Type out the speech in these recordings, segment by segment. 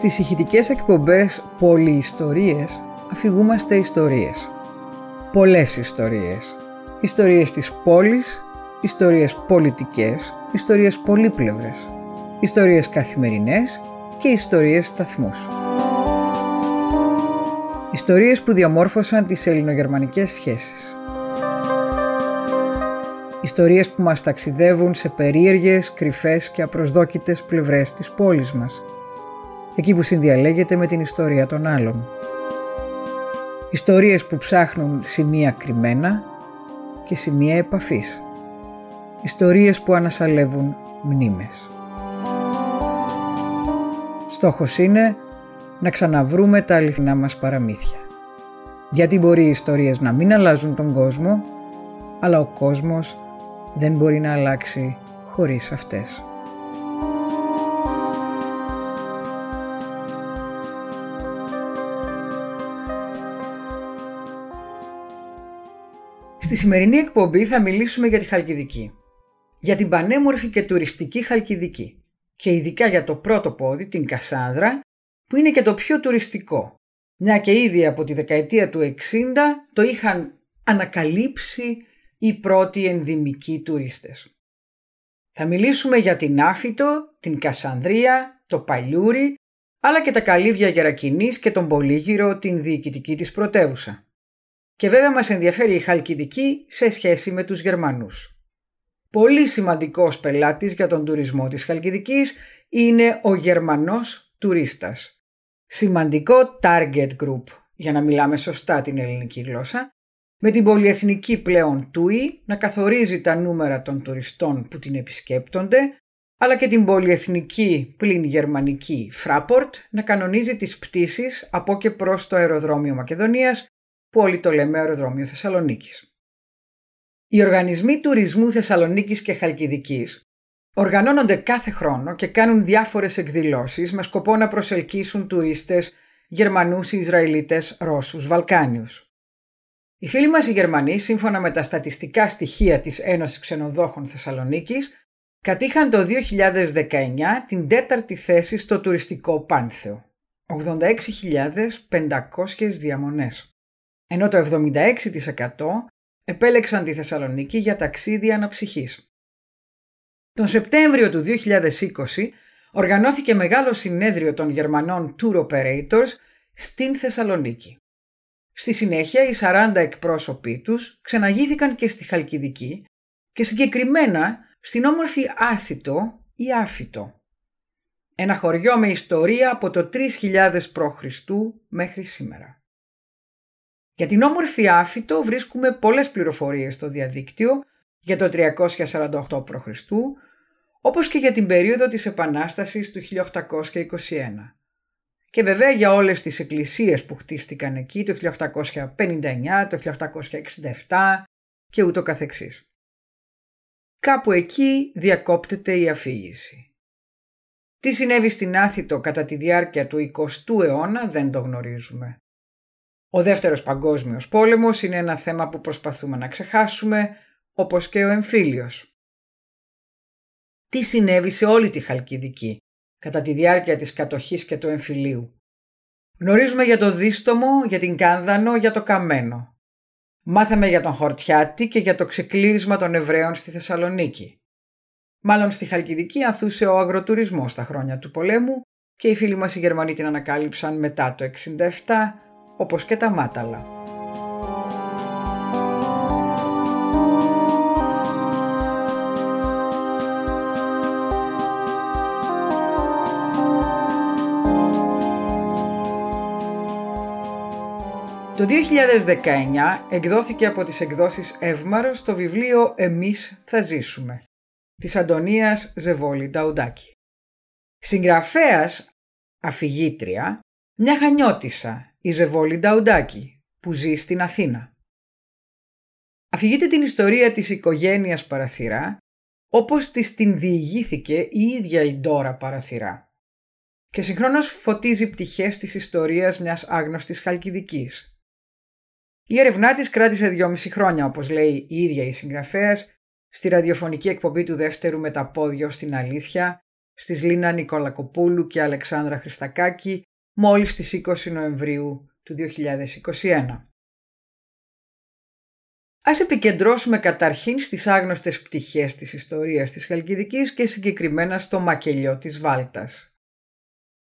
Στις ηχητικές εκπομπές «Πολυϊστορίες» αφηγούμαστε ιστορίες. Πολλές ιστορίες. Ιστορίες της πόλης, ιστορίες πολιτικές, ιστορίες πολύπλευρες, ιστορίες καθημερινές και ιστορίες σταθμούς. Ιστορίες που διαμόρφωσαν τις ελληνογερμανικές σχέσεις. Ιστορίες που μας ταξιδεύουν σε περίεργες, κρυφές και απροσδόκητες πλευρές της πόλης μας. Εκεί που συνδιαλέγεται με την ιστορία των άλλων. Ιστορίες που ψάχνουν σημεία κρυμμένα και σημεία επαφής. Ιστορίες που ανασαλεύουν μνήμες. Στόχος είναι να ξαναβρούμε τα αληθινά μας παραμύθια. Γιατί μπορεί οι ιστορίες να μην αλλάζουν τον κόσμο, αλλά ο κόσμος δεν μπορεί να αλλάξει χωρίς αυτές. Στη σημερινή εκπομπή θα μιλήσουμε για τη Χαλκιδική. Για την πανέμορφη και τουριστική Χαλκιδική. Και ειδικά για το πρώτο πόδι, την Κασάνδρα, που είναι και το πιο τουριστικό. Μια και ήδη από τη δεκαετία του 60 το είχαν ανακαλύψει οι πρώτοι ενδυμικοί τουρίστες. Θα μιλήσουμε για την Άφητο, την Κασανδρία, το Παλιούρι, αλλά και τα καλύβια Γερακινής και τον Πολύγυρο, την διοικητική της πρωτεύουσα. Και βέβαια μας ενδιαφέρει η Χαλκιδική σε σχέση με τους Γερμανούς. Πολύ σημαντικός πελάτης για τον τουρισμό της Χαλκιδικής είναι ο Γερμανός τουρίστας. Σημαντικό target group, για να μιλάμε σωστά την ελληνική γλώσσα, με την πολυεθνική πλέον TUI να καθορίζει τα νούμερα των τουριστών που την επισκέπτονται, αλλά και την πολυεθνική πλην γερμανική Fraport να κανονίζει τις πτήσεις από και προς το αεροδρόμιο Μακεδονίας, που όλοι το λέμε αεροδρόμιο Θεσσαλονίκης. Οι οργανισμοί τουρισμού Θεσσαλονίκης και Χαλκιδικής οργανώνονται κάθε χρόνο και κάνουν διάφορες εκδηλώσεις με σκοπό να προσελκύσουν τουρίστες Γερμανούς, Ισραηλίτες, Ρώσους, Βαλκάνιους. Οι φίλοι μας οι Γερμανοί, σύμφωνα με τα στατιστικά στοιχεία της Ένωσης Ξενοδόχων Θεσσαλονίκης, κατήχαν το 2019 την τέταρτη θέση στο τουριστικό πάνθεο. 86.500 διαμονές. Ενώ το 76% επέλεξαν τη Θεσσαλονίκη για ταξίδια αναψυχής. Τον Σεπτέμβριο του 2020 οργανώθηκε μεγάλο συνέδριο των Γερμανών Tour Operators στην Θεσσαλονίκη. Στη συνέχεια οι 40 εκπρόσωποι τους ξαναγήθηκαν και στη Χαλκιδική και συγκεκριμένα στην όμορφη Άθητο ή Άφητο. Ένα χωριό με ιστορία από το 3000 π.Χ. μέχρι σήμερα. Για την όμορφη Άφητο βρίσκουμε πολλές πληροφορίες στο διαδίκτυο για το 348 π.Χ. όπως και για την περίοδο της Επανάστασης του 1821 και βέβαια για όλες τις εκκλησίες που χτίστηκαν εκεί το 1859, το 1867 και ούτω καθεξής. Κάπου εκεί διακόπτεται η αφήγηση. Τι συνέβη στην Άθητο κατά τη διάρκεια του 20ου αιώνα δεν το γνωρίζουμε. Ο δεύτερος παγκόσμιος πόλεμος είναι ένα θέμα που προσπαθούμε να ξεχάσουμε, όπως και ο εμφύλιος. Τι συνέβη σε όλη τη Χαλκιδική, κατά τη διάρκεια της κατοχής και του εμφυλίου; Γνωρίζουμε για το δίστομο, για την Κάνδανο, για το Καμένο. Μάθαμε για τον Χορτιάτη και για το ξεκλήρισμα των Εβραίων στη Θεσσαλονίκη. Μάλλον στη Χαλκιδική ανθούσε ο αγροτουρισμός στα χρόνια του πολέμου και οι φίλοι μας οι Γερμανοί την ανακάλυψαν μετά το 67, όπως και τα Μάταλα. Το 2019 εκδόθηκε από τις εκδόσεις Εύμαρος το βιβλίο «Εμείς θα ζήσουμε» της Αντωνίας Ζεβόλη Νταουντάκη. Συγγραφέας, αφηγήτρια, μια χανιώτισσα, η Ζεβόλη Νταουντάκη, που ζει στην Αθήνα. Αφηγείται την ιστορία της οικογένειας Παραθυρά, όπως της την διηγήθηκε η ίδια η Ντόρα Παραθυρά. Και συγχρόνως φωτίζει πτυχές της ιστορίας μιας άγνωστης Χαλκιδικής, η έρευνά της κράτησε δυόμιση χρόνια, όπως λέει η ίδια η συγγραφέας, στη ραδιοφωνική εκπομπή του δεύτερου με τα πόδια στην αλήθεια, στις Λίνα Νικολακοπούλου και Αλεξάνδρα Χριστακάκη μόλις στις 20 Νοεμβρίου του 2021. Ας επικεντρώσουμε καταρχήν στις άγνωστες πτυχές της ιστορίας της Χαλκιδικής και συγκεκριμένα στο μακελιό της Βάλτας.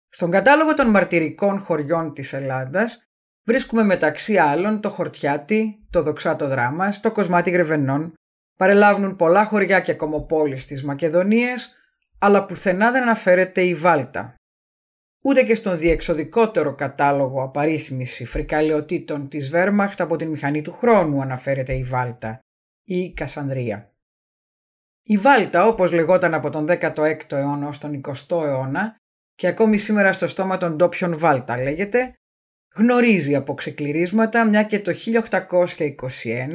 Στον κατάλογο των μαρτυρικών χωριών της Ελλάδας βρίσκουμε μεταξύ άλλων το Χορτιάτι, το Δοξάτο Δράμας, το Κοσμάτι Γρεβενών, παρελάβουν πολλά χωριά και κομοπόλεις της Μακεδονίας, αλλά πουθενά δεν αναφέρεται η Βάλτα. Ούτε και στον διεξοδικότερο κατάλογο απαρίθμηση φρικαλαιοτήτων της Βέρμαχτ από την μηχανή του χρόνου αναφέρεται η Βάλτα ή η Κασανδρία. Η Βάλτα, όπως λεγόταν από τον 16ο αιώνα ως τον 20ο αιώνα και ακόμη σήμερα στο στόμα των ντόπιων Βάλτα λέγεται, γνωρίζει από ξεκληρίσματα μια και το 1821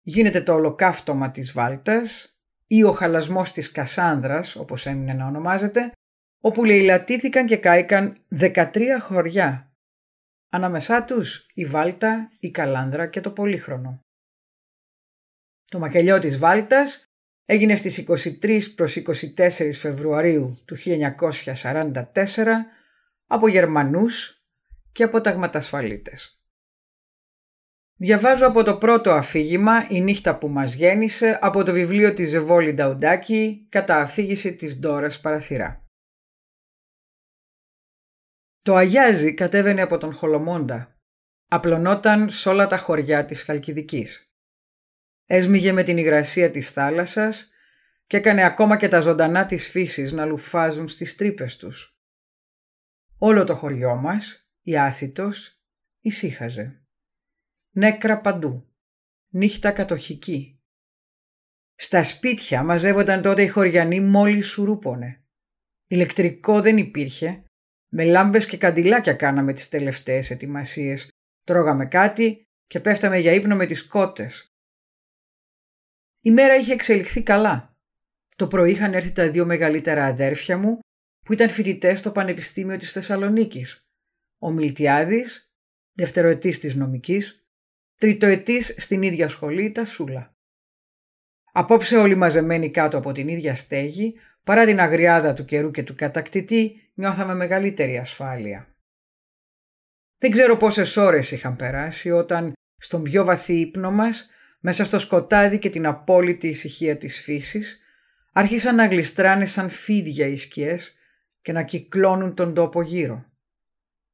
γίνεται το ολοκαύτωμα της Βάλτας ή ο χαλασμός της Κασάνδρας, όπως έμεινε να ονομάζεται, όπου λαιλατήθηκαν και κάηκαν 13 χωριά. Ανάμεσά τους η Βάλτα, η Καλάνδρα και το Πολύχρονο. Το μακελιό της Βάλτας έγινε στις 23 προς 24 Φεβρουαρίου του 1944 από Γερμανούς και από ταγματασφαλίτες. Διαβάζω από το πρώτο αφήγημα «Η νύχτα που μας γέννησε» από το βιβλίο της Ζεβόλη Νταουντάκη κατά αφήγηση της Ντόρας Παραθυρά. Το Αγιάζι κατέβαινε από τον Χολομόντα. Απλωνόταν σ' όλα τα χωριά της Χαλκιδικής. Έσμιγε με την υγρασία της θάλασσας και έκανε ακόμα και τα ζωντανά της φύσης να λουφάζουν στις τρύπες τους. Όλο το χωριό μας, η Άθητος, ησύχαζε. Νέκρα παντού. Νύχτα κατοχική. Στα σπίτια μαζεύονταν τότε οι χωριανοί μόλις σουρούπονε. Ηλεκτρικό δεν υπήρχε. Με λάμπες και καντιλάκια κάναμε τις τελευταίες ετοιμασίες. Τρώγαμε κάτι και πέφταμε για ύπνο με τις κότες. Η μέρα είχε εξελιχθεί καλά. Το πρωί είχαν έρθει τα δύο μεγαλύτερα αδέρφια μου που ήταν φοιτητές στο Πανεπιστήμιο της Θεσσαλονίκης. Ο Μιλτιάδης, δευτεροετής της νομικής, τριτοετής στην ίδια σχολή τα Σούλα. Απόψε όλοι μαζεμένοι κάτω από την ίδια στέγη, παρά την αγριάδα του καιρού και του κατακτητή, νιώθαμε μεγαλύτερη ασφάλεια. Δεν ξέρω πόσες ώρες είχαν περάσει όταν στον πιο βαθύ ύπνο μας, μέσα στο σκοτάδι και την απόλυτη ησυχία της φύσης, άρχισαν να γλιστράνε σαν φίδια οι σκιές και να κυκλώνουν τον τόπο γύρω.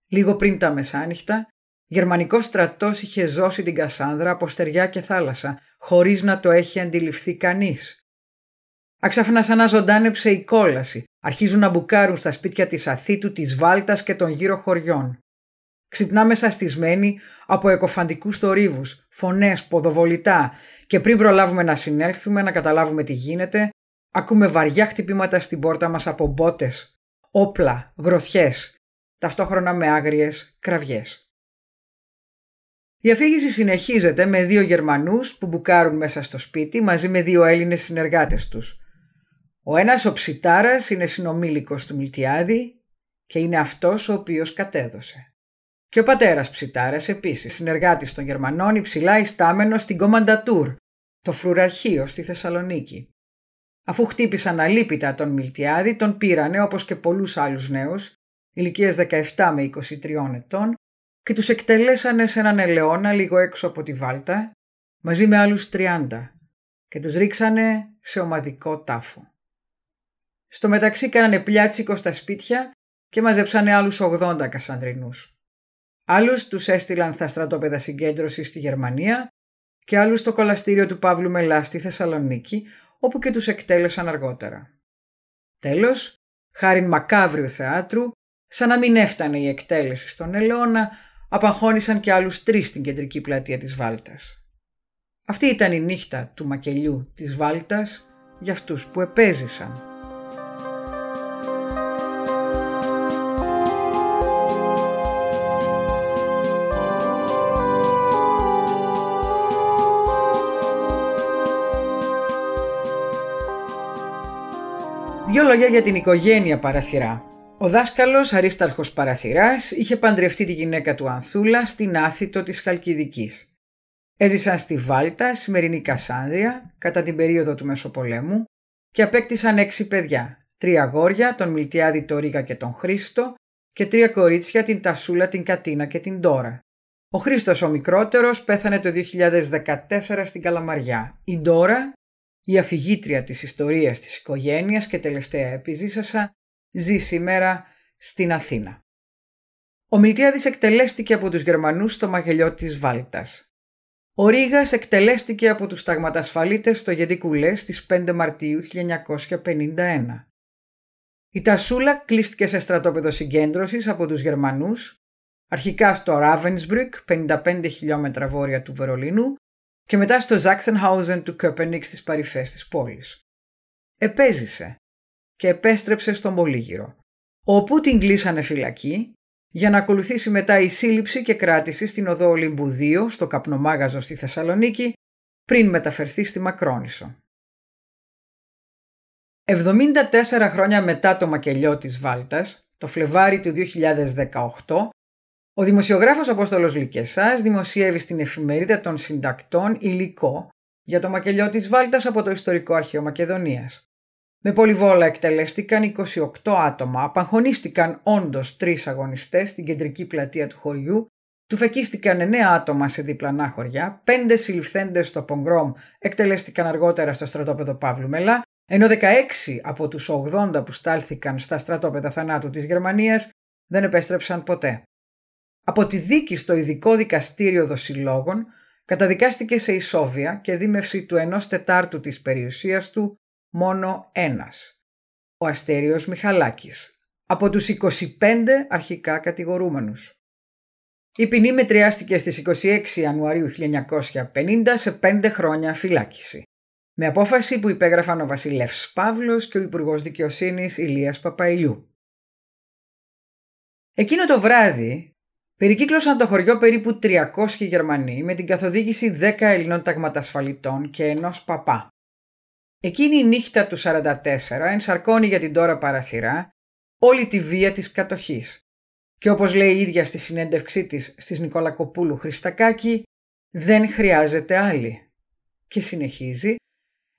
Λίγο πριν τα μεσάνυχτα, Γερμανικός στρατός είχε ζώσει την Κασάνδρα από στεριά και θάλασσα, χωρίς να το έχει αντιληφθεί κανείς. Αξάφνα σαν να ζωντάνεψε η κόλαση. Αρχίζουν να μπουκάρουν στα σπίτια της Αθήτου, της Βάλτας και των γύρω χωριών. Ξυπνάμε σαστισμένοι από εκοφαντικούς θορύβους, φωνές, ποδοβολητά και πριν προλάβουμε να συνέλθουμε, να καταλάβουμε τι γίνεται, ακούμε βαριά χτυπήματα στην πόρτα μας από μπότες, όπλα, γροθιές, ταυτόχρονα με άγριες κραυγές. Η αφήγηση συνεχίζεται με δύο Γερμανούς που μπουκάρουν μέσα στο σπίτι μαζί με δύο Έλληνες συνεργάτες τους. Ο ένας ο Ψιτάρας είναι συνομήλικος του Μιλτιάδη και είναι αυτός ο οποίος κατέδωσε. Και ο πατέρας Ψιτάρας επίσης συνεργάτης των Γερμανών υψηλά ιστάμενος στην Κομαντατούρ, το φρουραρχείο στη Θεσσαλονίκη. Αφού χτύπησαν αλίπητα τον Μιλτιάδη, τον πήρανε όπως και πολλούς άλλους νέους, ηλικίες 17 με 23 ετών, και τους εκτελέσανε σε έναν ελαιόνα λίγο έξω από τη Βάλτα μαζί με άλλους 30 και τους ρίξανε σε ομαδικό τάφο. Στο μεταξύ κάνανε πλιάτσικο στα σπίτια και μαζέψανε άλλους 80 Κασανδρινούς. Άλλους τους έστειλαν στα στρατόπεδα συγκέντρωσης στη Γερμανία και άλλους στο κολαστήριο του Παύλου Μελά στη Θεσσαλονίκη όπου και τους εκτέλεσαν αργότερα. Τέλος, χάρη μακάβριου θεάτρου, σαν να μην έφτανε η εκτέλεση στον Ελαιώνα, απαγχώνησαν και άλλους τρεις στην κεντρική πλατεία της Βάλτας. Αυτή ήταν η νύχτα του μακελιού της Βάλτας για αυτούς που επέζησαν. Δύο λόγια για την οικογένεια Παραθυρά. Ο δάσκαλος Αρίσταρχος Παραθυράς είχε παντρευτεί τη γυναίκα του Ανθούλα στην Άθητο της Χαλκιδικής. Έζησαν στη Βάλτα, σημερινή Κασάνδρια, κατά την περίοδο του Μεσοπολέμου και απέκτησαν έξι παιδιά, τρία αγόρια, τον Μιλτιάδη, τον Ρίγα και τον Χρήστο και τρία κορίτσια, την Τασούλα, την Κατίνα και την Ντόρα. Ο Χρήστος ο μικρότερος πέθανε το 2014 στην Καλαμαριά. Η Ντόρα, η αφηγήτρια της ιστορίας της οικογένειας και τελευταία επιζήσασα, ζει σήμερα στην Αθήνα. Ο Μιλτιάδης εκτελέστηκε από τους Γερμανούς στο μαγελιό της Βάλτας. Ο Ρήγας εκτελέστηκε από τους ταγματασφαλίτες στο Γεντικουλέ στις 5 Μαρτίου 1951. Η Τασούλα κλείστηκε σε στρατόπεδο συγκέντρωσης από τους Γερμανούς, αρχικά στο Ράβενσμπρουκ, 55 χιλιόμετρα βόρεια του Βερολίνου, και μετά στο Ζάξενχάουζεν του Κόπενικ στις παρυφές της πόλης. Επέζησε και επέστρεψε στον Πολύγυρο, όπου την κλείσανε φυλακή για να ακολουθήσει μετά η σύλληψη και κράτηση στην οδό Ολύμπου 2 στο Καπνομάγαζο στη Θεσσαλονίκη πριν μεταφερθεί στη Μακρόνησο. 74 χρόνια μετά το μακελιό της Βάλτας, το Φλεβάρι του 2018, ο δημοσιογράφος Απόστολος Λικεσάς δημοσιεύει στην εφημερίδα των συντακτών υλικό για το μακελιό της Βάλτας από το Ιστορικό Αρχαίο Μακεδονίας. Με πολυβόλα εκτελέστηκαν 28 άτομα, απαγχωνίστηκαν όντως τρεις αγωνιστές στην κεντρική πλατεία του χωριού, του φεκίστηκαν 9 άτομα σε διπλανά χωριά, 5 συλληφθέντες στο Πογκρόμ εκτελέστηκαν αργότερα στο στρατόπεδο Παύλου Μελά, ενώ 16 από τους 80 που στάλθηκαν στα στρατόπεδα θανάτου της Γερμανίας δεν επέστρεψαν ποτέ. Από τη δίκη στο ειδικό δικαστήριο δοσιλόγων καταδικάστηκε σε ισόβια και δίμευση του ενός τετάρτου της περιουσίας του μόνο ένας, ο Αστέριος Μιχαλάκης, από τους 25 αρχικά κατηγορούμενους. Η ποινή μετριάστηκε στις 26 Ιανουαρίου 1950 σε 5 χρόνια φυλάκιση, με απόφαση που υπέγραφαν ο Βασιλεύς Παύλος και ο Υπουργός Δικαιοσύνης Ηλίας Παπαϊλιού. Εκείνο το βράδυ περικύκλωσαν το χωριό περίπου 300 Γερμανοί με την καθοδήγηση 10 Ελληνών ταγματασφαλιτών και ενός παπά. Εκείνη η νύχτα του 44 ενσαρκώνει για την τώρα παραθυρά όλη τη βία της κατοχής. Και όπως λέει η ίδια στη συνέντευξή της στις Νικολακοπούλου Χριστακάκη, δεν χρειάζεται άλλη. Και συνεχίζει,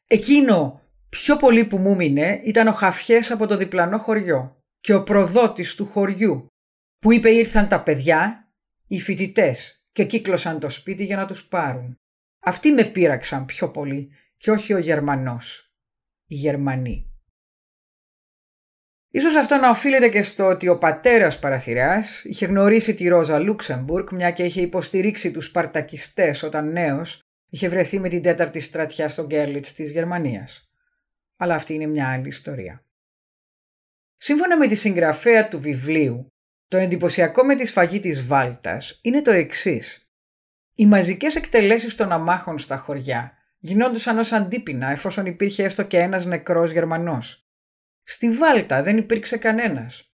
εκείνο πιο πολύ που μου μείνε ήταν ο Χαφιές από το διπλανό χωριό και ο προδότης του χωριού που είπε ήρθαν τα παιδιά, οι φοιτητές και κύκλωσαν το σπίτι για να τους πάρουν. Αυτοί με πείραξαν πιο πολύ και όχι ο Γερμανός, οι Γερμανοί. Ίσως αυτό να οφείλεται και στο ότι ο πατέρας παραθυράς είχε γνωρίσει τη Ρόζα Λούξεμπουργκ μια και είχε υποστηρίξει τους Σπαρτακιστές όταν νέος είχε βρεθεί με την τέταρτη στρατιά στο Γκέρλιτς της Γερμανίας. Αλλά αυτή είναι μια άλλη ιστορία. Σύμφωνα με τη συγγραφέα του βιβλίου, το εντυπωσιακό με τη σφαγή της Βάλτας είναι το εξής. Οι μαζικές εκτελέσεις των αμάχων στα χωριά γινόντουσαν ως αντίπεινα εφόσον υπήρχε έστω και ένας νεκρός Γερμανός. Στη Βάλτα δεν υπήρξε κανένας.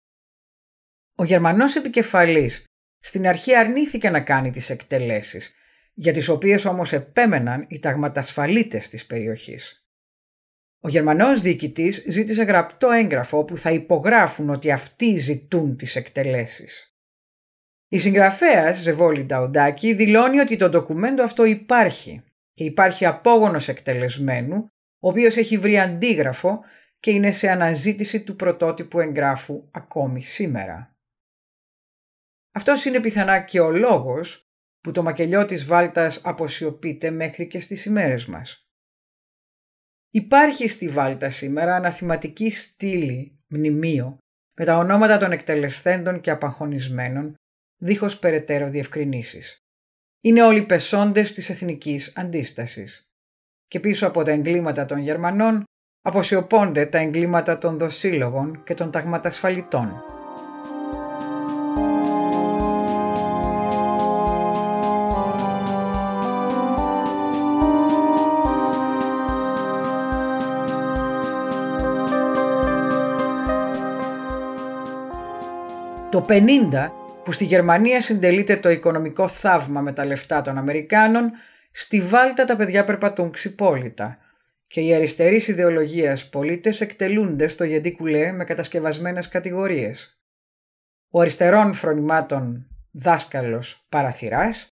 Ο Γερμανός επικεφαλής στην αρχή αρνήθηκε να κάνει τις εκτελέσεις, για τις οποίες όμως επέμεναν οι ταγματασφαλίτες της περιοχής. Ο Γερμανός διοικητής ζήτησε γραπτό έγγραφο που θα υπογράφουν ότι αυτοί ζητούν τις εκτελέσεις. Η συγγραφέας Ζεβόλη Νταουντάκη δηλώνει ότι το ντοκουμέντο αυτό υπάρχει και υπάρχει απόγονος εκτελεσμένου, ο οποίος έχει βρει αντίγραφο και είναι σε αναζήτηση του πρωτότυπου εγγράφου ακόμη σήμερα. Αυτός είναι πιθανά και ο λόγος που το μακελιό της Βάλτας αποσιωπείται μέχρι και στις ημέρες μας. Υπάρχει στη Βάλτα σήμερα αναθηματική στήλη, μνημείο, με τα ονόματα των εκτελεσθέντων και απαγχωνισμένων, δίχως περαιτέρω διευκρινήσεις είναι όλοι πεσόντες της εθνικής αντίστασης. Και πίσω από τα εγκλήματα των Γερμανών αποσιωπώνται τα εγκλήματα των δοσύλλογων και των ταγματασφαλιτών. Το 50 που στη Γερμανία συντελείται το οικονομικό θαύμα με τα λεφτά των Αμερικάνων, στη Βάλτα τα παιδιά περπατούν ξυπόλυτα και οι αριστερείς ιδεολογίας πολίτες εκτελούνται στο Γεντίκουλέ με κατασκευασμένες κατηγορίες. Ο αριστερών φρονημάτων δάσκαλος παραθυράς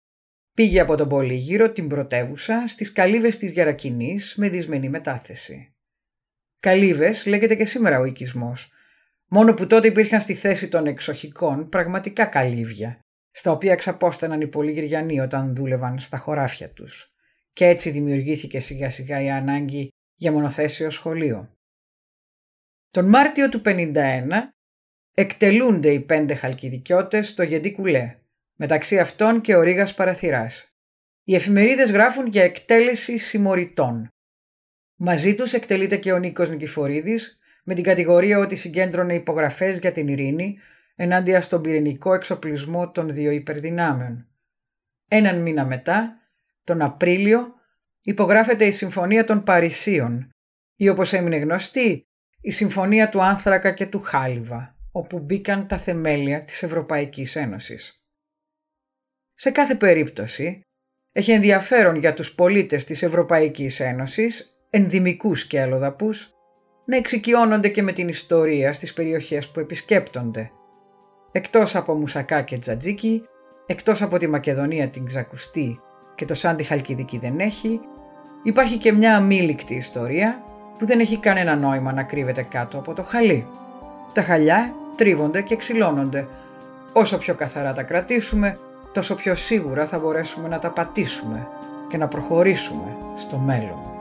πήγε από τον Πολύγυρο την πρωτεύουσα στις καλύβες της Γερακινής με δυσμενή μετάθεση. Καλύβες λέγεται και σήμερα ο οικισμός, μόνο που τότε υπήρχαν στη θέση των εξοχικών πραγματικά καλύβια, στα οποία ξαπόσταναν οι πολυγυριανοί όταν δούλευαν στα χωράφια τους. Και έτσι δημιουργήθηκε σιγά σιγά η ανάγκη για μονοθέσιο σχολείο. Τον Μάρτιο του 51 εκτελούνται οι πέντε χαλκιδικιώτες στο Γεντή Κουλέ, μεταξύ αυτών και ο Ρήγας Παραθυράς. Οι εφημερίδες γράφουν για εκτέλεση συμμοριτών. Μαζί τους εκτελείται και ο Νίκος Νικηφορίδης με την κατηγορία ότι συγκέντρωνε υπογραφές για την ειρήνη ενάντια στον πυρηνικό εξοπλισμό των δύο υπερδυνάμεων. Έναν μήνα μετά, τον Απρίλιο, υπογράφεται η Συμφωνία των Παρισίων ή όπως έμεινε γνωστή, η Συμφωνία του Άνθρακα και του Χάλιβα, όπου μπήκαν τα θεμέλια της Ευρωπαϊκής Ένωσης. Σε κάθε περίπτωση, έχει ενδιαφέρον για τους πολίτες της Ευρωπαϊκής Ένωσης, ενδυμικούς και αλλοδαπούς, να εξοικειώνονται και με την ιστορία στις περιοχές που επισκέπτονται. Εκτός από Μουσακά και Τζατζίκι, εκτός από τη Μακεδονία την Ξακουστή και το Σάντι Χαλκιδική δεν έχει, υπάρχει και μια αμήλικτη ιστορία που δεν έχει κανένα νόημα να κρύβεται κάτω από το χαλί. Τα χαλιά τρίβονται και ξυλώνονται. Όσο πιο καθαρά τα κρατήσουμε, τόσο πιο σίγουρα θα μπορέσουμε να τα πατήσουμε και να προχωρήσουμε στο μέλλον.